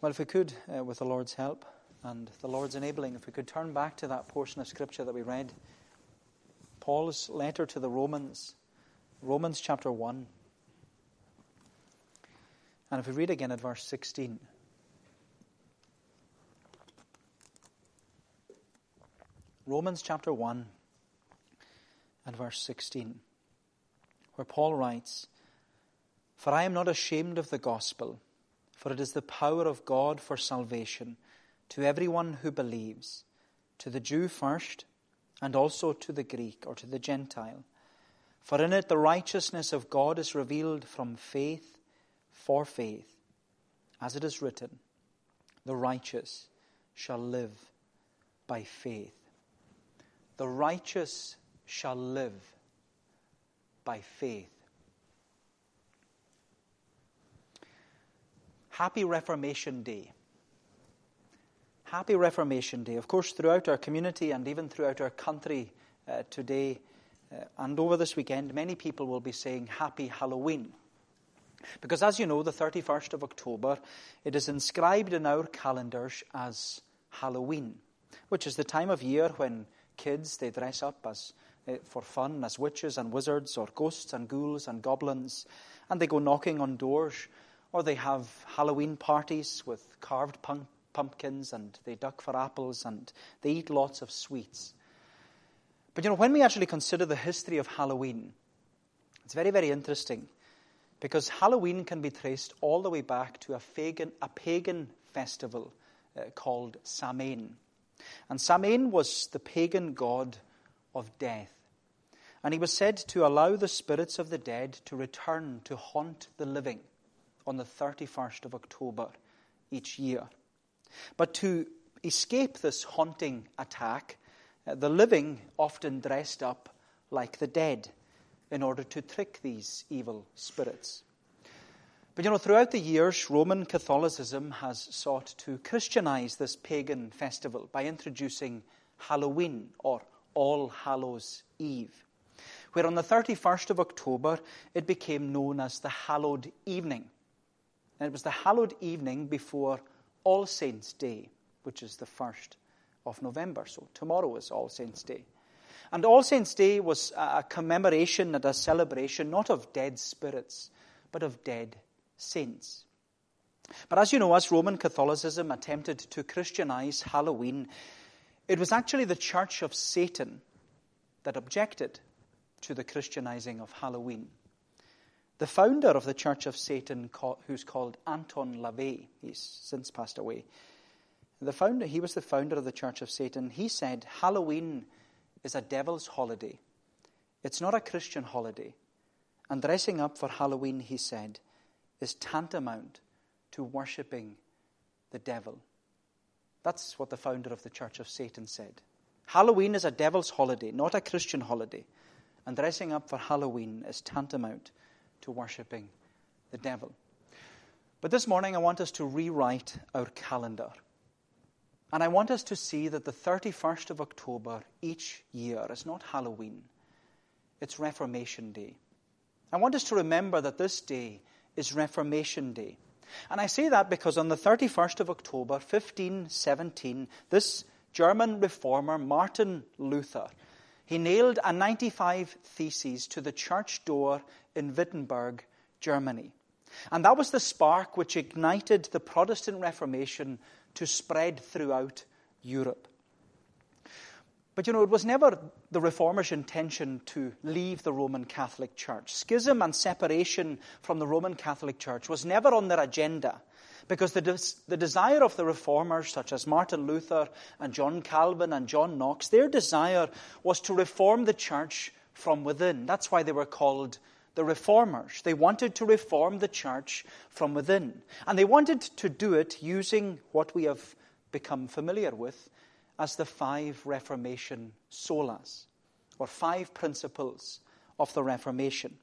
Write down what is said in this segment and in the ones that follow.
Well, if we could, uh, with the Lord's help and the Lord's enabling, if we could turn back to that portion of Scripture that we read, Paul's letter to the Romans, Romans chapter 1. And if we read again at verse 16. Romans chapter 1 and verse 16, where Paul writes, For I am not ashamed of the gospel for it is the power of God for salvation to everyone who believes, to the Jew first, and also to the Greek or to the Gentile. For in it the righteousness of God is revealed from faith for faith, as it is written, The righteous shall live by faith. The righteous shall live by faith. Happy Reformation Day. Happy Reformation Day. Of course, throughout our community and even throughout our country uh, today uh, and over this weekend, many people will be saying Happy Halloween. Because as you know, the 31st of October, it is inscribed in our calendars as Halloween, which is the time of year when kids, they dress up as uh, for fun as witches and wizards or ghosts and ghouls and goblins, and they go knocking on doors or they have Halloween parties with carved pumpkins and they duck for apples and they eat lots of sweets. But you know, when we actually consider the history of Halloween, it's very, very interesting because Halloween can be traced all the way back to a pagan, a pagan festival uh, called Samhain. And Samhain was the pagan god of death. And he was said to allow the spirits of the dead to return to haunt the living on the 31st of October each year. But to escape this haunting attack, uh, the living often dressed up like the dead in order to trick these evil spirits. But you know, throughout the years, Roman Catholicism has sought to Christianize this pagan festival by introducing Halloween or All Hallows Eve, where on the 31st of October it became known as the Hallowed Evening. And it was the hallowed evening before All Saints' Day, which is the 1st of November. So tomorrow is All Saints' Day. And All Saints' Day was a commemoration and a celebration not of dead spirits, but of dead saints. But as you know, as Roman Catholicism attempted to Christianize Halloween, it was actually the Church of Satan that objected to the Christianizing of Halloween. The founder of the Church of Satan, who's called Anton LaVey, he's since passed away. The founder, he was the founder of the Church of Satan. He said Halloween is a devil's holiday. It's not a Christian holiday. And dressing up for Halloween, he said, is tantamount to worshipping the devil. That's what the founder of the Church of Satan said. Halloween is a devil's holiday, not a Christian holiday. And dressing up for Halloween is tantamount to worshipping the devil. But this morning, I want us to rewrite our calendar. And I want us to see that the 31st of October each year is not Halloween, it's Reformation Day. I want us to remember that this day is Reformation Day. And I say that because on the 31st of October, 1517, this German reformer, Martin Luther, he nailed a 95 theses to the church door in Wittenberg, Germany. And that was the spark which ignited the Protestant Reformation to spread throughout Europe. But you know, it was never the Reformers' intention to leave the Roman Catholic Church. Schism and separation from the Roman Catholic Church was never on their agenda. Because the, des- the desire of the reformers, such as Martin Luther and John Calvin and John Knox, their desire was to reform the church from within. That's why they were called the reformers. They wanted to reform the church from within. And they wanted to do it using what we have become familiar with as the five Reformation solas, or five principles of the Reformation.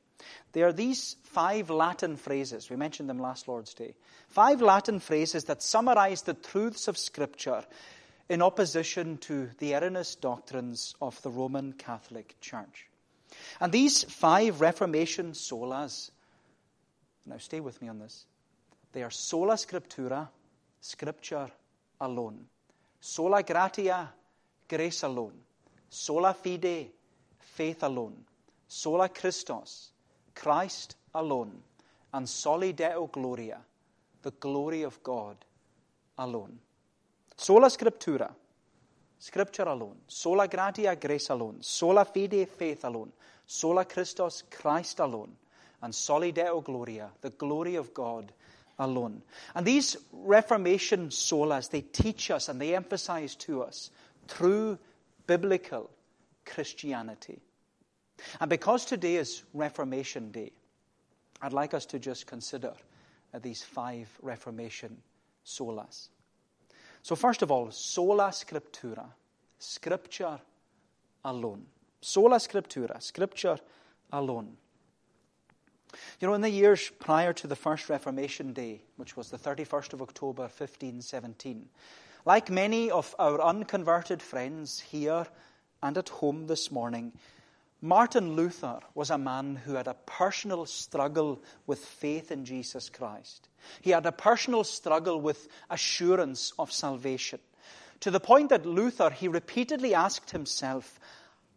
They are these five Latin phrases. We mentioned them last Lord's Day. Five Latin phrases that summarize the truths of Scripture in opposition to the erroneous doctrines of the Roman Catholic Church. And these five Reformation solas, now stay with me on this, they are sola scriptura, Scripture alone. Sola gratia, grace alone. Sola fide, faith alone. Sola Christus, Christ alone. And soli Deo gloria, the glory of God alone. Sola Scriptura, Scripture alone. Sola gratia, grace alone. Sola fide, faith alone. Sola Christus, Christ alone. And soli Deo gloria, the glory of God alone. And these Reformation solas, they teach us and they emphasize to us true biblical Christianity. And because today is Reformation Day, I'd like us to just consider uh, these five Reformation solas. So, first of all, sola scriptura, scripture alone. Sola scriptura, scripture alone. You know, in the years prior to the first Reformation Day, which was the 31st of October 1517, like many of our unconverted friends here and at home this morning, Martin Luther was a man who had a personal struggle with faith in Jesus Christ. He had a personal struggle with assurance of salvation. To the point that Luther, he repeatedly asked himself,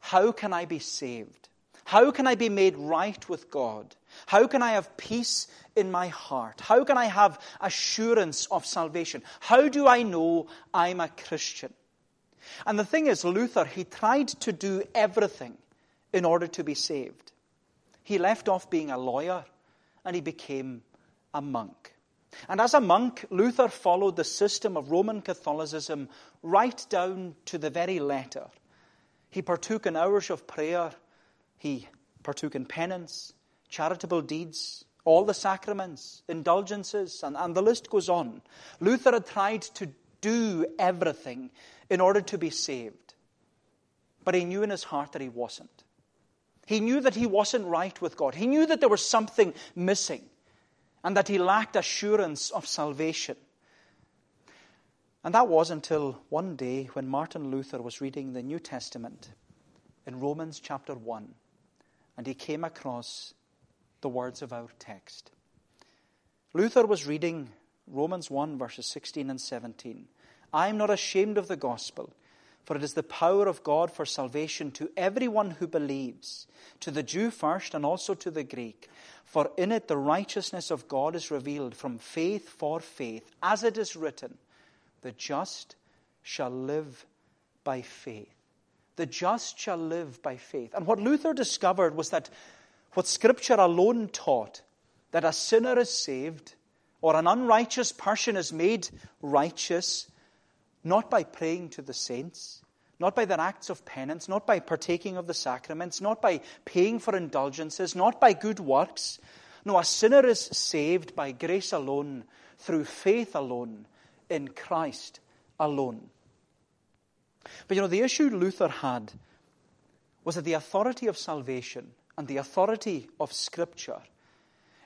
How can I be saved? How can I be made right with God? How can I have peace in my heart? How can I have assurance of salvation? How do I know I'm a Christian? And the thing is, Luther, he tried to do everything in order to be saved. He left off being a lawyer and he became a monk. And as a monk, Luther followed the system of Roman Catholicism right down to the very letter. He partook in hours of prayer, he partook in penance, charitable deeds, all the sacraments, indulgences, and, and the list goes on. Luther had tried to do everything in order to be saved. But he knew in his heart that he wasn't. He knew that he wasn't right with God. He knew that there was something missing and that he lacked assurance of salvation. And that was until one day when Martin Luther was reading the New Testament in Romans chapter 1 and he came across the words of our text. Luther was reading Romans 1, verses 16 and 17. I am not ashamed of the gospel, for it is the power of God for salvation to everyone who believes, to the Jew first and also to the Greek. For in it the righteousness of God is revealed from faith for faith, as it is written, the just shall live by faith. The just shall live by faith. And what Luther discovered was that what Scripture alone taught, that a sinner is saved or an unrighteous person is made righteous, not by praying to the saints, not by their acts of penance, not by partaking of the sacraments, not by paying for indulgences, not by good works. No, a sinner is saved by grace alone, through faith alone, in Christ alone. But you know, the issue Luther had was that the authority of salvation and the authority of Scripture,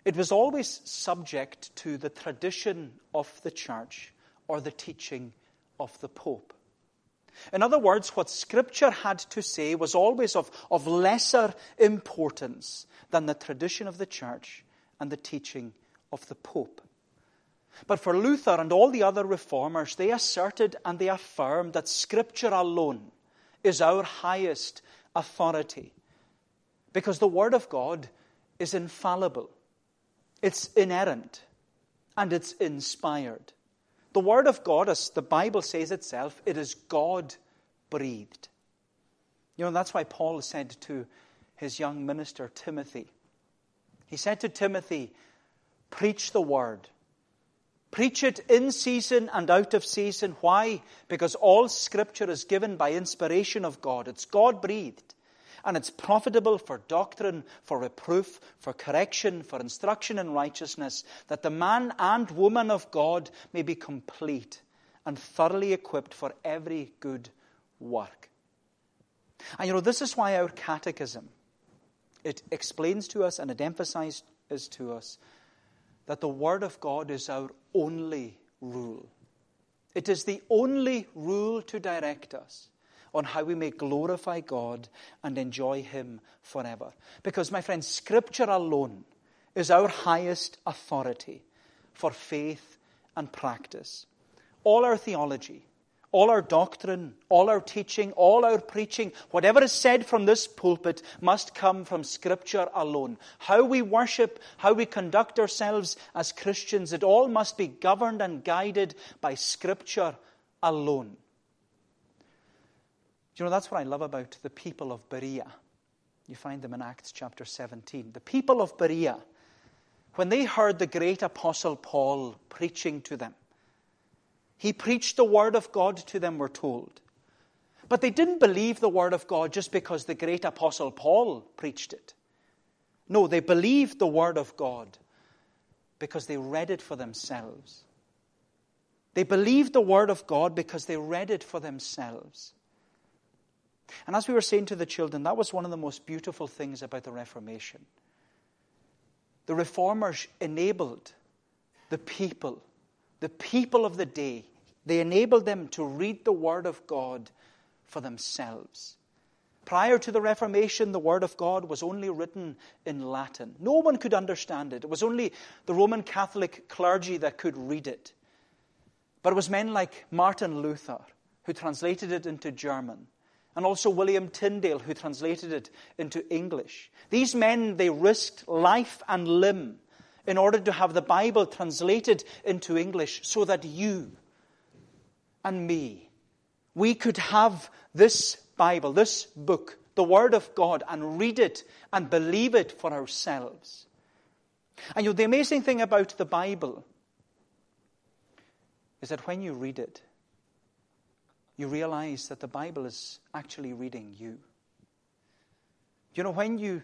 it was always subject to the tradition of the church or the teaching of the Pope. In other words, what Scripture had to say was always of, of lesser importance than the tradition of the church and the teaching of the Pope. But for Luther and all the other reformers, they asserted and they affirmed that Scripture alone is our highest authority. Because the Word of God is infallible, it's inerrant, and it's inspired. The Word of God, as the Bible says itself, it is God breathed. You know, that's why Paul said to his young minister, Timothy, he said to Timothy, Preach the Word Preach it in season and out of season. Why? Because all scripture is given by inspiration of God. It's God breathed. And it's profitable for doctrine, for reproof, for correction, for instruction in righteousness, that the man and woman of God may be complete and thoroughly equipped for every good work. And you know, this is why our catechism, it explains to us and it emphasizes to us that the Word of God is our only rule. It is the only rule to direct us on how we may glorify God and enjoy Him forever. Because, my friends, Scripture alone is our highest authority for faith and practice. all our theology, all our doctrine, all our teaching, all our preaching, whatever is said from this pulpit must come from Scripture alone. How we worship, how we conduct ourselves as Christians, it all must be governed and guided by Scripture alone. Do you know, that's what I love about the people of Berea. You find them in Acts chapter 17. The people of Berea, when they heard the great apostle Paul preaching to them, he preached the word of God to them, we're told. But they didn't believe the word of God just because the great apostle Paul preached it. No, they believed the word of God because they read it for themselves. They believed the word of God because they read it for themselves. And as we were saying to the children, that was one of the most beautiful things about the Reformation. The reformers enabled the people, the people of the day, they enabled them to read the Word of God for themselves. Prior to the Reformation, the Word of God was only written in Latin. No one could understand it. It was only the Roman Catholic clergy that could read it. But it was men like Martin Luther who translated it into German, and also William Tyndale who translated it into English. These men, they risked life and limb in order to have the Bible translated into English so that you, and me, we could have this Bible, this book, the Word of God, and read it and believe it for ourselves. And you know, the amazing thing about the Bible is that when you read it, you realize that the Bible is actually reading you. You know, when you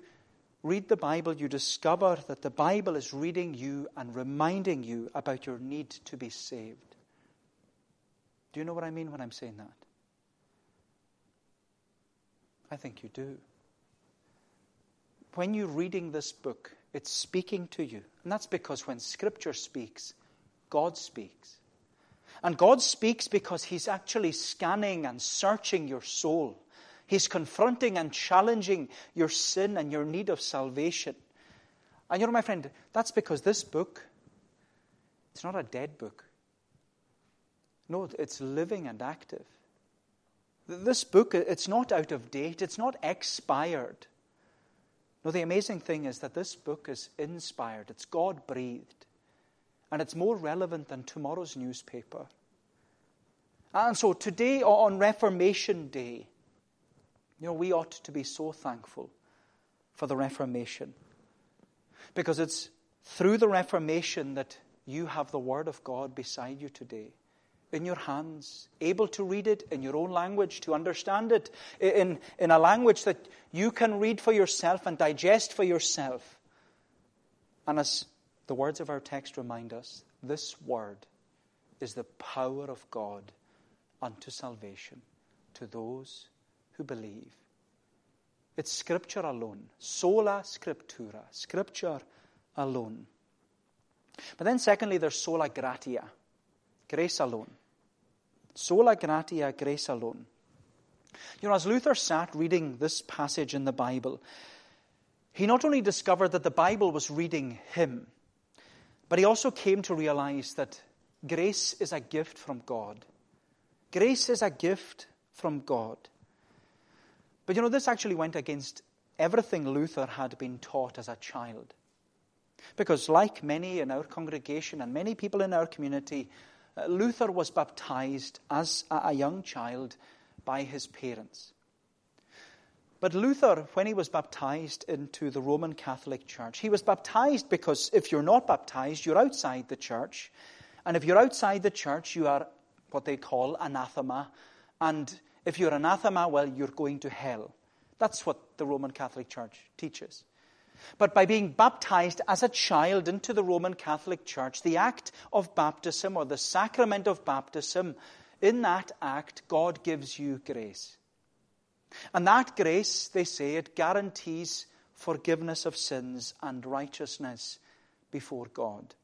read the Bible, you discover that the Bible is reading you and reminding you about your need to be saved. Do you know what I mean when I'm saying that? I think you do. When you're reading this book, it's speaking to you. And that's because when Scripture speaks, God speaks. And God speaks because He's actually scanning and searching your soul. He's confronting and challenging your sin and your need of salvation. And you know, my friend, that's because this book, it's not a dead book. No, it's living and active. This book, it's not out of date, it's not expired. No, the amazing thing is that this book is inspired, it's God breathed, and it's more relevant than tomorrow's newspaper. And so today, on Reformation Day, you know, we ought to be so thankful for the Reformation. Because it's through the Reformation that you have the Word of God beside you today in your hands, able to read it in your own language, to understand it in, in a language that you can read for yourself and digest for yourself. And as the words of our text remind us, this word is the power of God unto salvation to those who believe. It's Scripture alone, sola scriptura, Scripture alone. But then, secondly, there's sola gratia, grace alone. Sola gratia, grace alone. You know, as Luther sat reading this passage in the Bible, he not only discovered that the Bible was reading him, but he also came to realize that grace is a gift from God. Grace is a gift from God. But you know, this actually went against everything Luther had been taught as a child. Because, like many in our congregation and many people in our community, uh, Luther was baptized as a young child by his parents. But Luther, when he was baptized into the Roman Catholic Church, he was baptized because if you're not baptized, you're outside the church. And if you're outside the church, you are what they call anathema. And if you're anathema, well, you're going to hell. That's what the Roman Catholic Church teaches. But by being baptized as a child into the Roman Catholic Church, the act of baptism or the sacrament of baptism, in that act, God gives you grace. And that grace, they say, it guarantees forgiveness of sins and righteousness before God.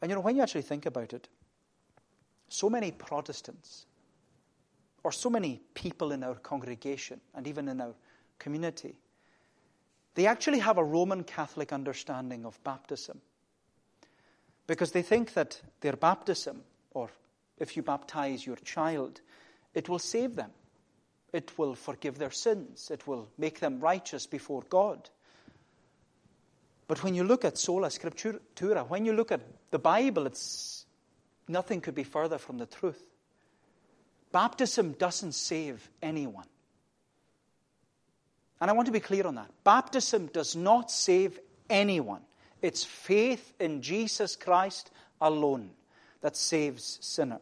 And you know, when you actually think about it, so many Protestants, or so many people in our congregation and even in our community, they actually have a Roman Catholic understanding of baptism. because they think that their baptism, or if you baptize your child, it will save them. It will forgive their sins. It will make them righteous before God. But when you look at sola scriptura, when you look at the Bible, it's nothing could be further from the truth. Baptism doesn't save anyone. And I want to be clear on that. Baptism does not save anyone. It's faith in Jesus Christ alone that saves sinners.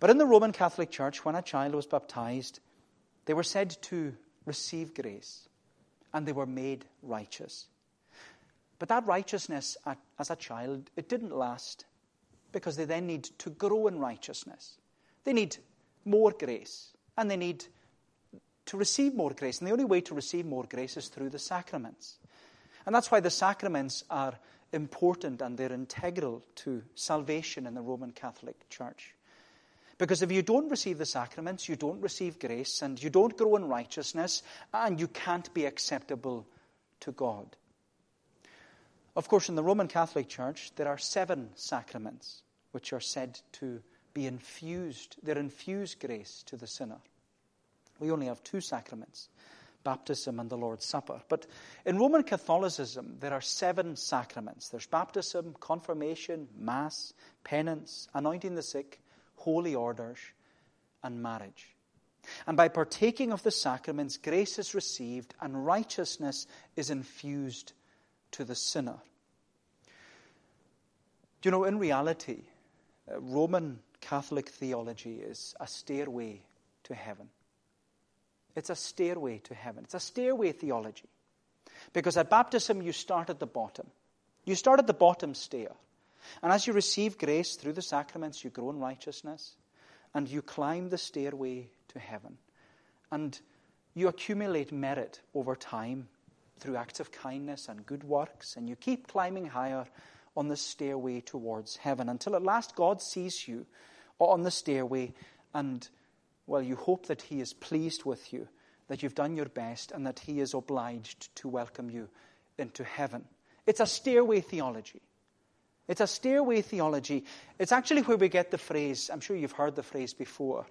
But in the Roman Catholic Church, when a child was baptized, they were said to receive grace and they were made righteous. But that righteousness as a child, it didn't last because they then need to grow in righteousness. They need more grace and they need to receive more grace. And the only way to receive more grace is through the sacraments. And that's why the sacraments are important and they're integral to salvation in the Roman Catholic Church. Because if you don't receive the sacraments, you don't receive grace, and you don't grow in righteousness, and you can't be acceptable to God. Of course, in the Roman Catholic Church, there are seven sacraments which are said to be infused. They're infused grace to the sinner. We only have two sacraments baptism and the Lord's Supper. But in Roman Catholicism, there are seven sacraments there's baptism, confirmation, Mass, penance, anointing the sick, holy orders, and marriage. And by partaking of the sacraments, grace is received and righteousness is infused to the sinner. You know, in reality, uh, Roman Catholic theology is a stairway to heaven. It's a stairway to heaven. It's a stairway theology. Because at baptism, you start at the bottom. You start at the bottom stair. And as you receive grace through the sacraments, you grow in righteousness and you climb the stairway to heaven. And you accumulate merit over time through acts of kindness and good works, and you keep climbing higher on the stairway towards heaven until at last God sees you on the stairway and well, you hope that He is pleased with you, that you've done your best, and that He is obliged to welcome you into heaven. It's a stairway theology. It's a stairway theology. It's actually where we get the phrase, I'm sure you've heard the phrase before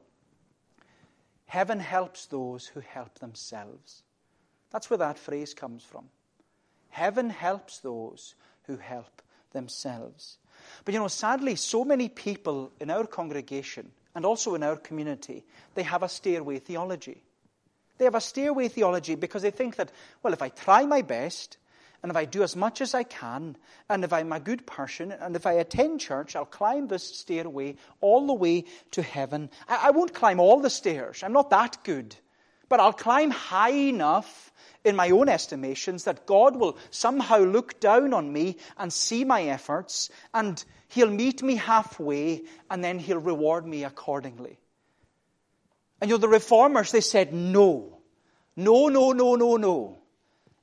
Heaven helps those who help themselves. That's where that phrase comes from. Heaven helps those who help themselves. But you know, sadly, so many people in our congregation and also in our community, they have a stairway theology. They have a stairway theology because they think that, well, if I try my best, and if I do as much as I can, and if I'm a good person, and if I attend church, I'll climb this stairway all the way to heaven. I, I won't climb all the stairs. I'm not that good. But I'll climb high enough in my own estimations that God will somehow look down on me and see my efforts and He'll meet me halfway and then He'll reward me accordingly. And you know, the reformers, they said, no. No, no, no, no, no.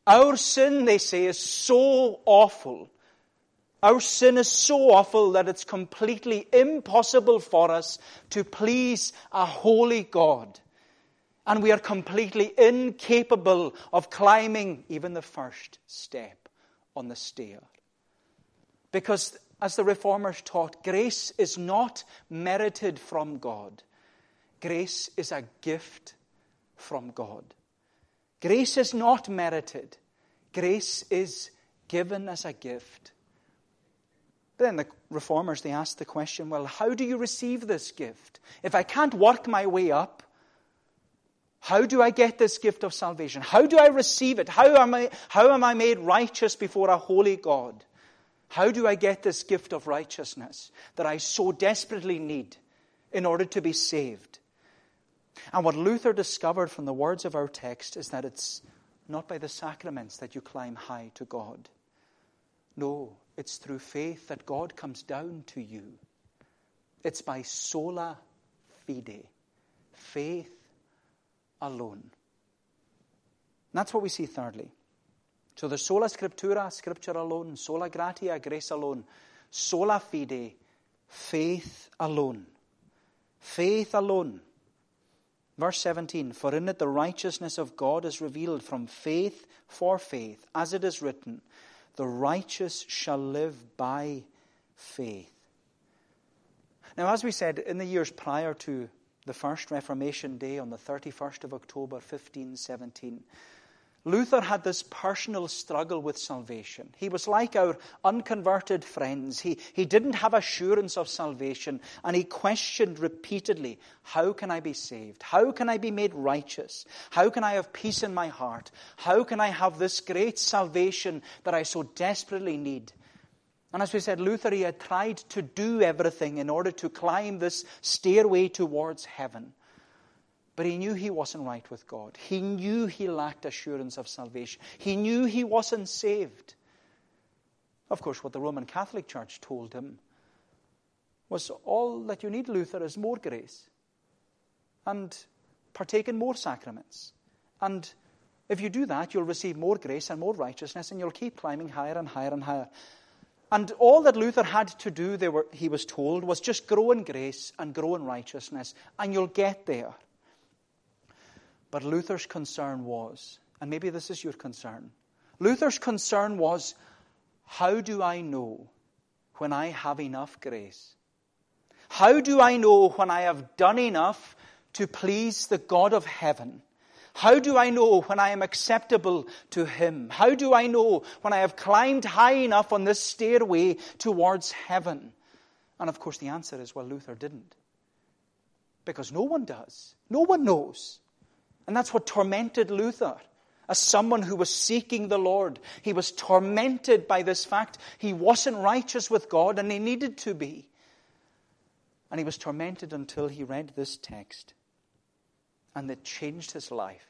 Our sin, they say, is so awful. Our sin is so awful that it's completely impossible for us to please a holy God. And we are completely incapable of climbing even the first step on the stair. Because as the Reformers taught, grace is not merited from God. Grace is a gift from God. Grace is not merited. Grace is given as a gift. But then the reformers, they asked the question, well, how do you receive this gift? If I can't work my way up, how do I get this gift of salvation? How do I receive it? How am I, how am I made righteous before a holy God? How do I get this gift of righteousness that I so desperately need in order to be saved? And what Luther discovered from the words of our text is that it's not by the sacraments that you climb high to God. No, it's through faith that God comes down to you. It's by sola fide, faith alone. And that's what we see thirdly. So the sola scriptura, scripture alone, sola gratia, grace alone, sola fide, faith alone. Faith alone. Verse 17 For in it the righteousness of God is revealed from faith for faith, as it is written, The righteous shall live by faith. Now, as we said, in the years prior to the first Reformation Day on the 31st of October 1517, Luther had this personal struggle with salvation. He was like our unconverted friends. He, he didn't have assurance of salvation, and he questioned repeatedly How can I be saved? How can I be made righteous? How can I have peace in my heart? How can I have this great salvation that I so desperately need? And as we said, Luther, he had tried to do everything in order to climb this stairway towards heaven. But he knew he wasn't right with God. He knew he lacked assurance of salvation. He knew he wasn't saved. Of course, what the Roman Catholic Church told him was all that you need, Luther, is more grace and partake in more sacraments. And if you do that, you'll receive more grace and more righteousness, and you'll keep climbing higher and higher and higher. And all that Luther had to do, were, he was told, was just grow in grace and grow in righteousness, and you'll get there. But Luther's concern was, and maybe this is your concern, Luther's concern was how do I know when I have enough grace? How do I know when I have done enough to please the God of heaven? How do I know when I am acceptable to Him? How do I know when I have climbed high enough on this stairway towards heaven? And of course, the answer is well, Luther didn't. Because no one does. No one knows. And that's what tormented Luther. As someone who was seeking the Lord, he was tormented by this fact he wasn't righteous with God and he needed to be. And he was tormented until he read this text. And it changed his life.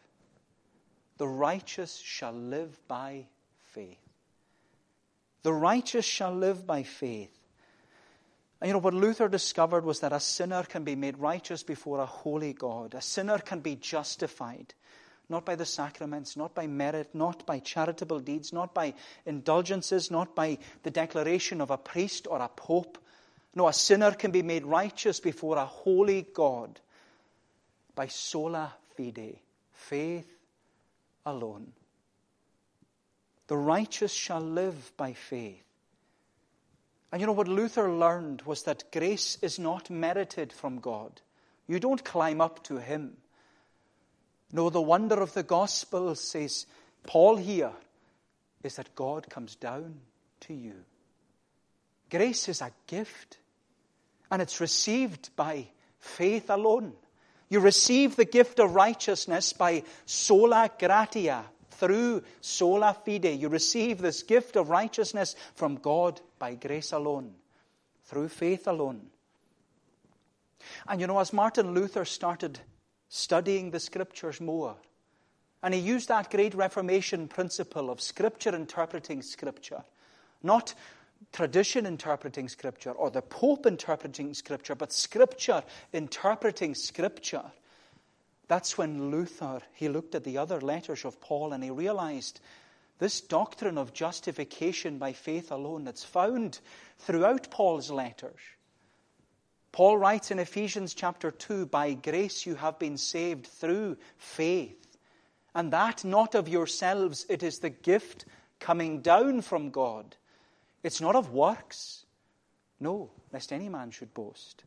The righteous shall live by faith. The righteous shall live by faith. And you know, what Luther discovered was that a sinner can be made righteous before a holy God. A sinner can be justified, not by the sacraments, not by merit, not by charitable deeds, not by indulgences, not by the declaration of a priest or a pope. No, a sinner can be made righteous before a holy God by sola fide, faith alone. The righteous shall live by faith. And you know what Luther learned was that grace is not merited from God. You don't climb up to Him. No, the wonder of the gospel, says Paul here, is that God comes down to you. Grace is a gift, and it's received by faith alone. You receive the gift of righteousness by sola gratia, through sola fide. You receive this gift of righteousness from God by grace alone, through faith alone. And you know, as Martin Luther started studying the scriptures more, and he used that great Reformation principle of scripture interpreting scripture, not tradition interpreting scripture or the Pope interpreting scripture, but scripture interpreting scripture. That's when Luther, he looked at the other letters of Paul and he realized this doctrine of justification by faith alone that's found throughout Paul's letters. Paul writes in Ephesians chapter 2 By grace you have been saved through faith, and that not of yourselves, it is the gift coming down from God. It's not of works. No, lest any man should boast.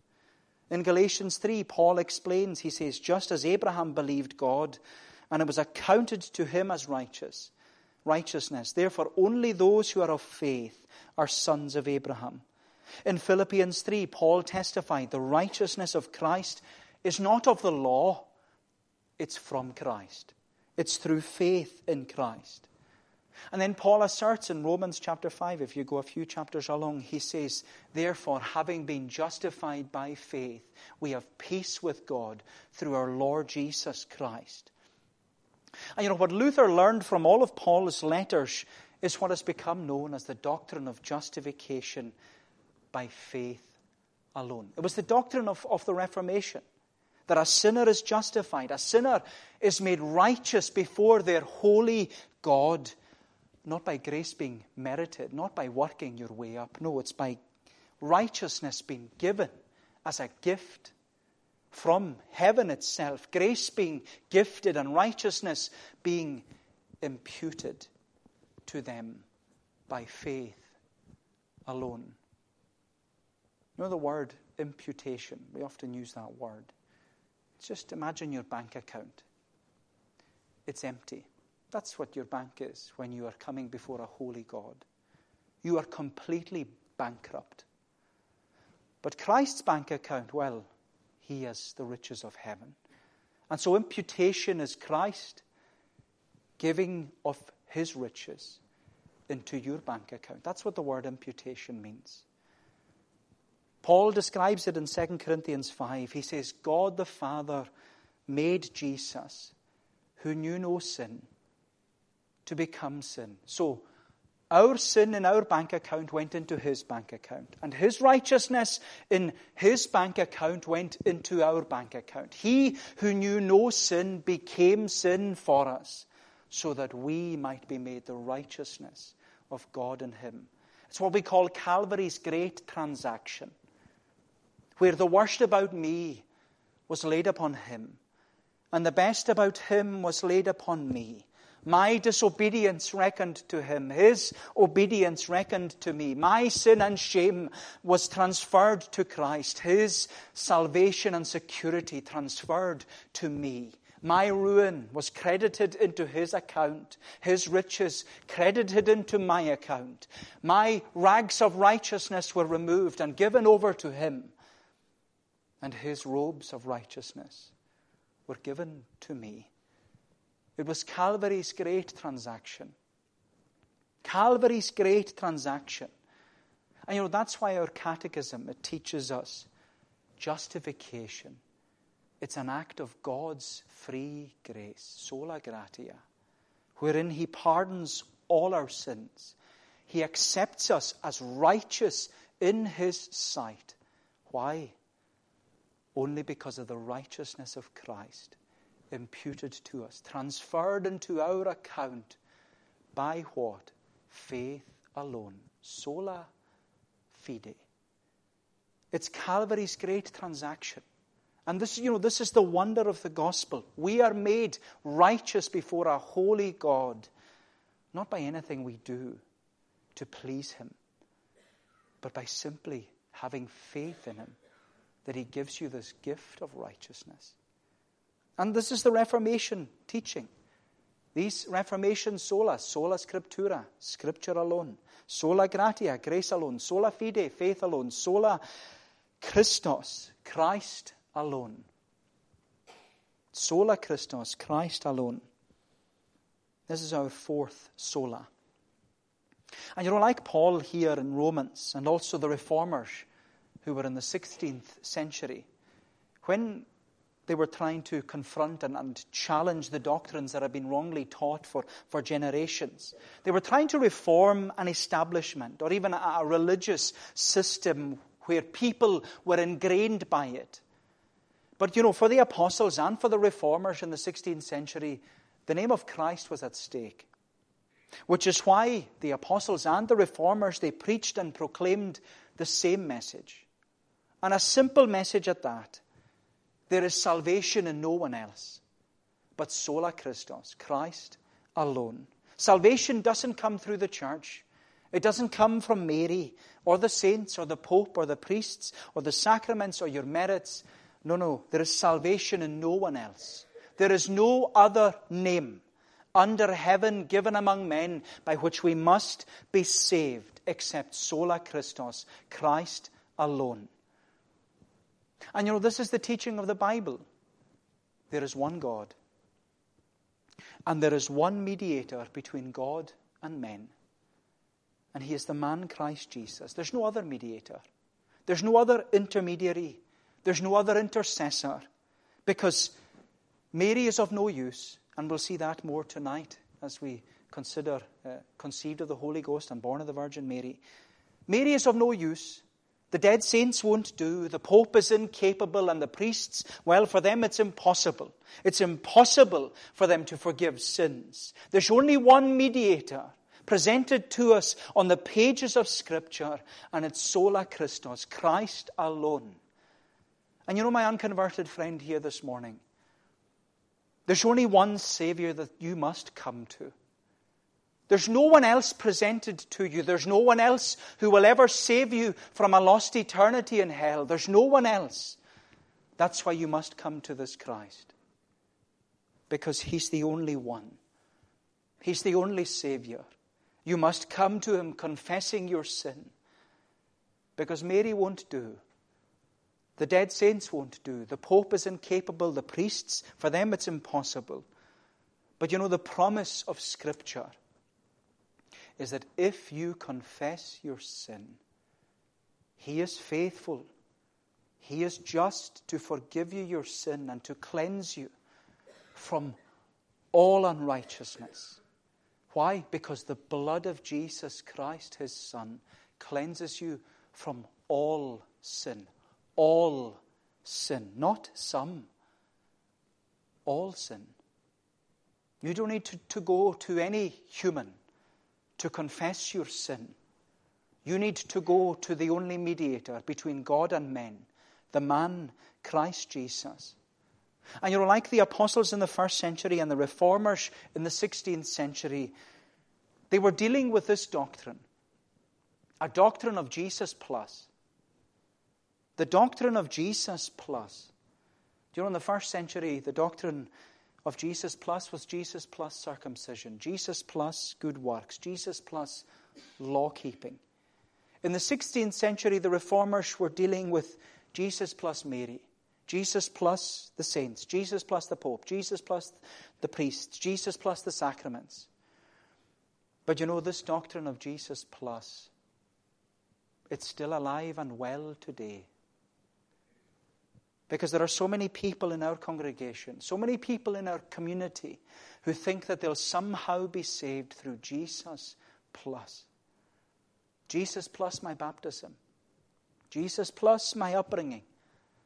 In Galatians 3, Paul explains, he says, just as Abraham believed God, and it was accounted to him as righteous, righteousness. Therefore, only those who are of faith are sons of Abraham. In Philippians 3, Paul testified the righteousness of Christ is not of the law, it's from Christ. It's through faith in Christ. And then Paul asserts in Romans chapter 5, if you go a few chapters along, he says, Therefore, having been justified by faith, we have peace with God through our Lord Jesus Christ. And you know, what Luther learned from all of Paul's letters is what has become known as the doctrine of justification by faith alone. It was the doctrine of, of the Reformation that a sinner is justified, a sinner is made righteous before their holy God not by grace being merited, not by working your way up. No, it's by righteousness being given as a gift from heaven itself. Grace being gifted and righteousness being imputed to them by faith alone. You know the word imputation? We often use that word. Just imagine your bank account. It's empty. That's what your bank is when you are coming before a holy God. You are completely bankrupt. But Christ's bank account, well, he has the riches of heaven. And so imputation is Christ giving of his riches into your bank account. That's what the word imputation means. Paul describes it in 2 Corinthians 5. He says, God the Father made Jesus, who knew no sin, to become sin. So, our sin in our bank account went into his bank account, and his righteousness in his bank account went into our bank account. He who knew no sin became sin for us, so that we might be made the righteousness of God in him. It's what we call Calvary's great transaction where the worst about me was laid upon him, and the best about him was laid upon me. My disobedience reckoned to him, his obedience reckoned to me. My sin and shame was transferred to Christ, his salvation and security transferred to me. My ruin was credited into his account, his riches credited into my account. My rags of righteousness were removed and given over to him and his robes of righteousness were given to me. It was Calvary's great transaction. Calvary's great transaction. And you know, that's why our catechism, it teaches us justification. It's an act of God's free grace, sola gratia, wherein He pardons all our sins. He accepts us as righteous in His sight. Why? only because of the righteousness of Christ imputed to us, transferred into our account by what? Faith alone. Sola fide. It's Calvary's great transaction. And this, you know, this is the wonder of the gospel. We are made righteous before a holy God, not by anything we do to please Him, but by simply having faith in Him that he gives you this gift of righteousness. And this is the Reformation teaching. These Reformation sola, sola scriptura, scripture alone, sola gratia, grace alone, sola fide, faith alone, sola Christus, Christ alone. Sola Christus, Christ alone. This is our fourth sola. And you know, like Paul here in Romans and also the reformers, who were in the 16th century, when they were trying to confront and, and, challenge the doctrines that had been wrongly taught for, for generations. They were trying to reform an establishment or even a, a religious system where people were ingrained by it. But, you know, for the apostles and for the reformers in the 16th century, the name of Christ was at stake. Which is why the apostles and the reformers, they preached and proclaimed the same message. And a simple message at that. There is salvation in no one else but sola Christus, Christ alone. Salvation doesn't come through the church. It doesn't come from Mary or the saints or the Pope or the priests or the sacraments or your merits. No, no. There is salvation in no one else. There is no other name under heaven given among men by which we must be saved except sola Christus, Christ alone. And you know, this is the teaching of the Bible. There is one God, and there is one mediator between God and men. And he is the man Christ Jesus. There's no other mediator, there's no other intermediary, there's no other intercessor, because Mary is of no use, and we'll see that more tonight as we consider uh, conceived of the Holy Ghost and born of the Virgin Mary. Mary is of no use the dead saints won't do. The Pope is incapable, and the priests, well, for them it's impossible. It's impossible for them to forgive sins. There's only one mediator presented to us on the pages of Scripture, and it's sola Christus, Christ alone. And you know, my unconverted friend here this morning, there's only one Savior that you must come to. There's no one else presented to you. There's no one else who will ever save you from a lost eternity in hell. There's no one else. That's why you must come to this Christ. Because He's the only one. He's the only Savior. You must come to Him confessing your sin. Because Mary won't do. The dead saints won't do. The Pope is incapable. The priests, for them, it's impossible. But you know, the promise of Scripture is that if you confess your sin, He is faithful. He is just to forgive you your sin and to cleanse you from all unrighteousness. Why? Because the blood of Jesus Christ, His Son, cleanses you from all sin. All sin. Not some. All sin. You don't need to, to go to any human to confess your sin. You need to go to the only mediator between God and men, the man, Christ Jesus. And you know, like the apostles in the first century and the reformers in the 16th century, they were dealing with this doctrine a doctrine of Jesus plus. The doctrine of Jesus plus. In the first century, the doctrine of Jesus plus was Jesus plus circumcision, Jesus plus good works, Jesus plus law keeping. In the 16th century, the reformers were dealing with Jesus plus Mary, Jesus plus the saints, Jesus plus the Pope, Jesus plus the priests, Jesus plus the sacraments. But you know, this doctrine of Jesus plus, it's still alive and well today. Because there are so many people in our congregation, so many people in our community who think that they'll somehow be saved through Jesus plus. Jesus plus my baptism. Jesus plus my upbringing.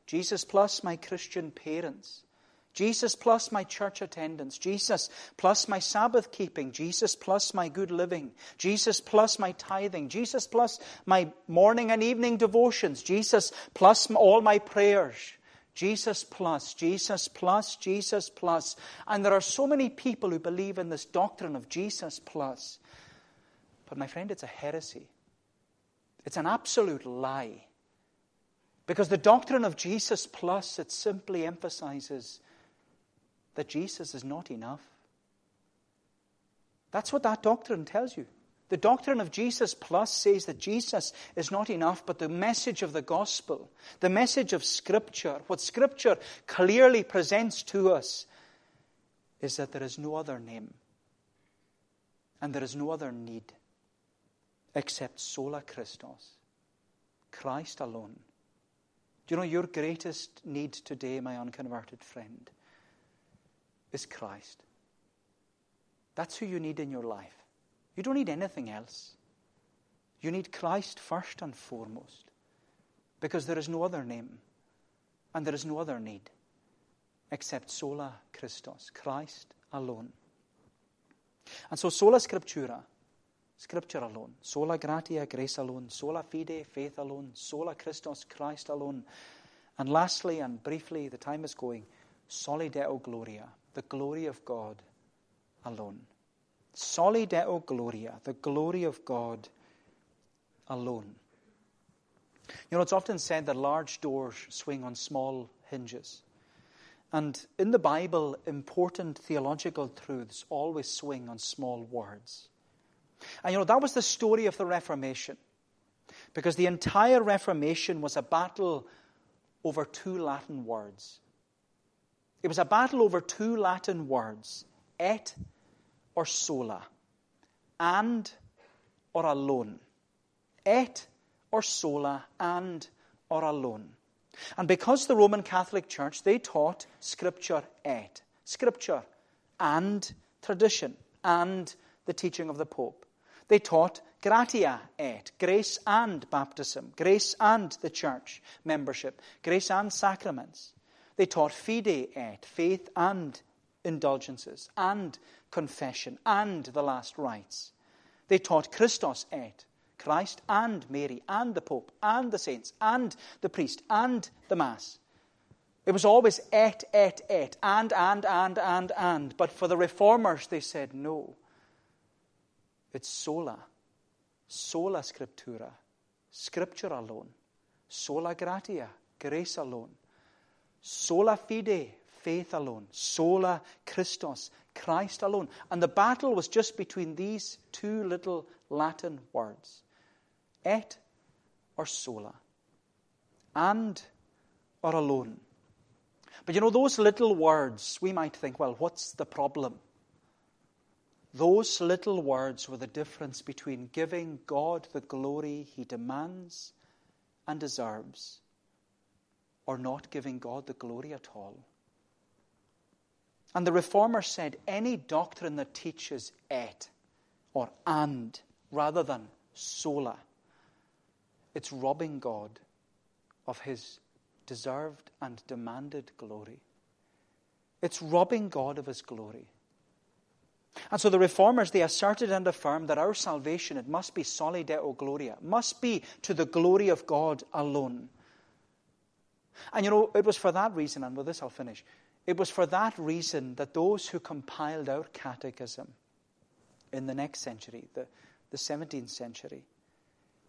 Jesus plus my Christian parents. Jesus plus my church attendance. Jesus plus my Sabbath keeping. Jesus plus my good living. Jesus plus my tithing. Jesus plus my morning and evening devotions. Jesus plus all my prayers. Jesus plus, Jesus plus, Jesus plus. And there are so many people who believe in this doctrine of Jesus plus. But my friend, it's a heresy. It's an absolute lie. Because the doctrine of Jesus plus, it simply emphasizes that Jesus is not enough. That's what that doctrine tells you. The doctrine of Jesus plus says that Jesus is not enough, but the message of the gospel, the message of Scripture, what Scripture clearly presents to us, is that there is no other name and there is no other need except sola Christus, Christ alone. Do you know your greatest need today, my unconverted friend, is Christ? That's who you need in your life. You don't need anything else. You need Christ first and foremost because there is no other name and there is no other need except sola Christus, Christ alone. And so sola scriptura, scripture alone, sola gratia, grace alone, sola fide, faith alone, sola Christus, Christ alone. And lastly and briefly, the time is going, soli deo gloria, the glory of God alone. Soli Deo Gloria, the glory of God alone. You know, it's often said that large doors swing on small hinges. And in the Bible, important theological truths always swing on small words. And you know, that was the story of the Reformation. Because the entire Reformation was a battle over two Latin words. It was a battle over two Latin words, et or sola, and or alone, et or sola, and or alone. And because the Roman Catholic Church, they taught Scripture et, Scripture and tradition and the teaching of the Pope. They taught gratia et, grace and baptism, grace and the church membership, grace and sacraments. They taught fide et, faith and indulgences, and confession and the last rites. They taught Christus et, Christ and Mary and the Pope and the saints and the priest and the Mass. It was always et, et, et, and, and, and, and, and. But for the reformers, they said no. It's sola, sola scriptura, scripture alone, sola gratia, grace alone, sola fide, faith alone, sola Christus, Christ alone. And the battle was just between these two little Latin words et or sola, and or alone. But you know, those little words, we might think, well, what's the problem? Those little words were the difference between giving God the glory he demands and deserves, or not giving God the glory at all. And the Reformer said any doctrine that teaches et or and rather than sola, it's robbing God of his deserved and demanded glory. It's robbing God of his glory. And so the reformers, they asserted and affirmed that our salvation, it must be soli deo gloria, must be to the glory of God alone. And you know, it was for that reason, and with this I'll finish, it was for that reason that those who compiled our catechism in the next century, the, the 17th century,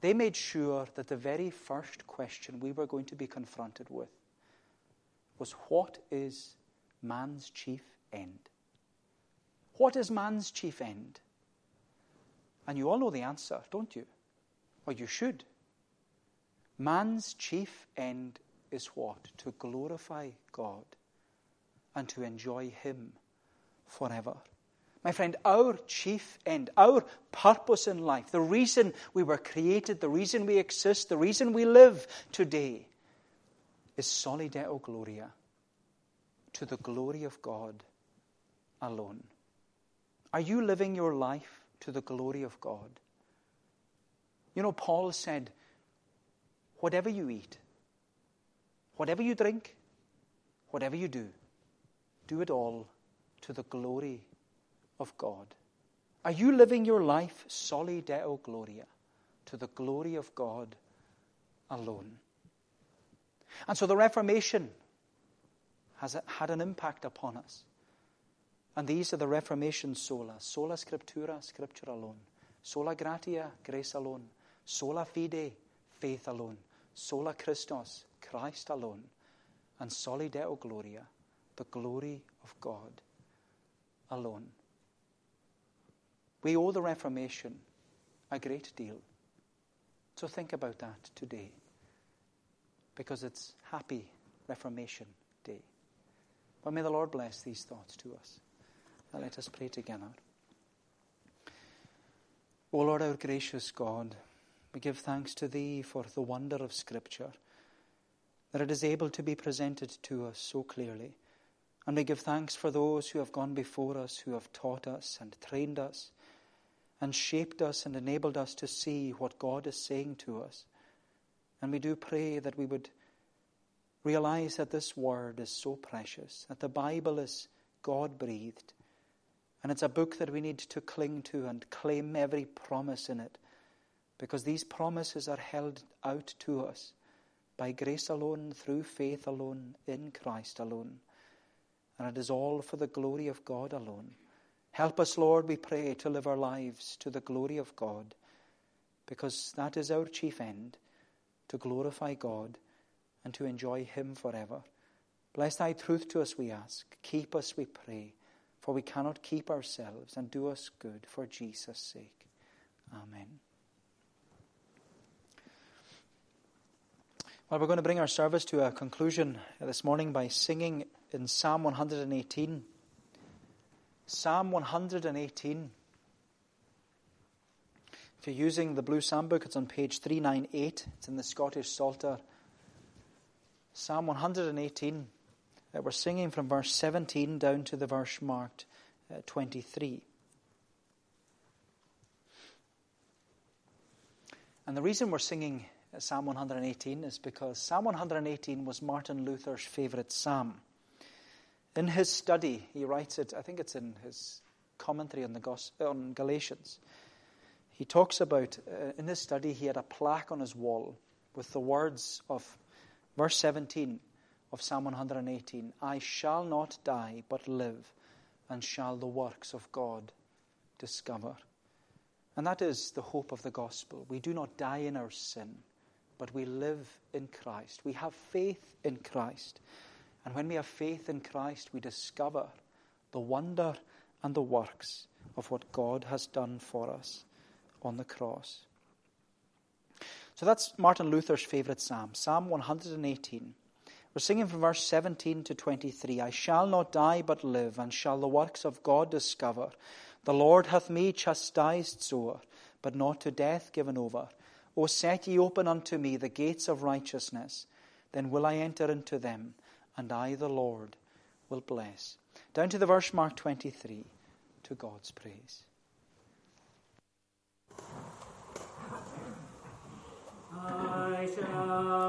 they made sure that the very first question we were going to be confronted with was what is man's chief end? What is man's chief end? And you all know the answer, don't you? Or you should. Man's chief end is what? To glorify God and to enjoy Him forever. My friend, our chief end, our purpose in life, the reason we were created, the reason we exist, the reason we live today is soli deo gloria, to the glory of God alone. Are you living your life to the glory of God? You know, Paul said, whatever you eat, whatever you drink, whatever you do, do it all to the glory of God. Are you living your life soli deo gloria, to the glory of God alone? And so the Reformation has had an impact upon us. And these are the Reformation sola sola scriptura, scripture alone, sola gratia, grace alone, sola fide, faith alone, sola Christus, Christ alone, and soli deo gloria, the glory of God alone. We owe the Reformation a great deal. So think about that today, because it's Happy Reformation Day. But may the Lord bless these thoughts to us. Now let us pray together. O Lord, our gracious God, we give thanks to Thee for the wonder of Scripture, that it is able to be presented to us so clearly. And we give thanks for those who have gone before us, who have taught us and trained us, and shaped us and enabled us to see what God is saying to us. And we do pray that we would realize that this word is so precious, that the Bible is God breathed and it's a book that we need to cling to and claim every promise in it because these promises are held out to us by grace alone, through faith alone, in Christ alone. And it is all for the glory of God alone. Help us, Lord, we pray, to live our lives to the glory of God because that is our chief end to glorify God and to enjoy Him forever. Bless Thy truth to us, we ask. Keep us, we pray for we cannot keep ourselves, and do us good for Jesus' sake. Amen. Well, we're going to bring our service to a conclusion this morning by singing in Psalm 118. Psalm 118. If you're using the Blue Psalm book, it's on page 398. It's in the Scottish Psalter. Psalm 118. Uh, we're singing from verse 17 down to the verse marked uh, 23. And the reason we're singing uh, Psalm 118 is because Psalm 118 was Martin Luther's favorite psalm. In his study, he writes it, I think it's in his commentary on, the on Galatians. He talks about, uh, in his study, he had a plaque on his wall with the words of verse 17 of Psalm 118 I shall not die, but live, and shall the works of God discover. And that is the hope of the gospel. We do not die in our sin, but we live in Christ. We have faith in Christ. And when we have faith in Christ, we discover the wonder and the works of what God has done for us on the cross. So that's Martin Luther's favourite psalm, Psalm 118. We're singing from verse 17 to 23 I shall not die but live, and shall the works of God discover. The Lord hath me chastised sore, but not to death given over. O set ye open unto me the gates of righteousness, then will I enter into them, and I, the Lord, will bless. Down to the verse mark 23, to God's praise. I shall.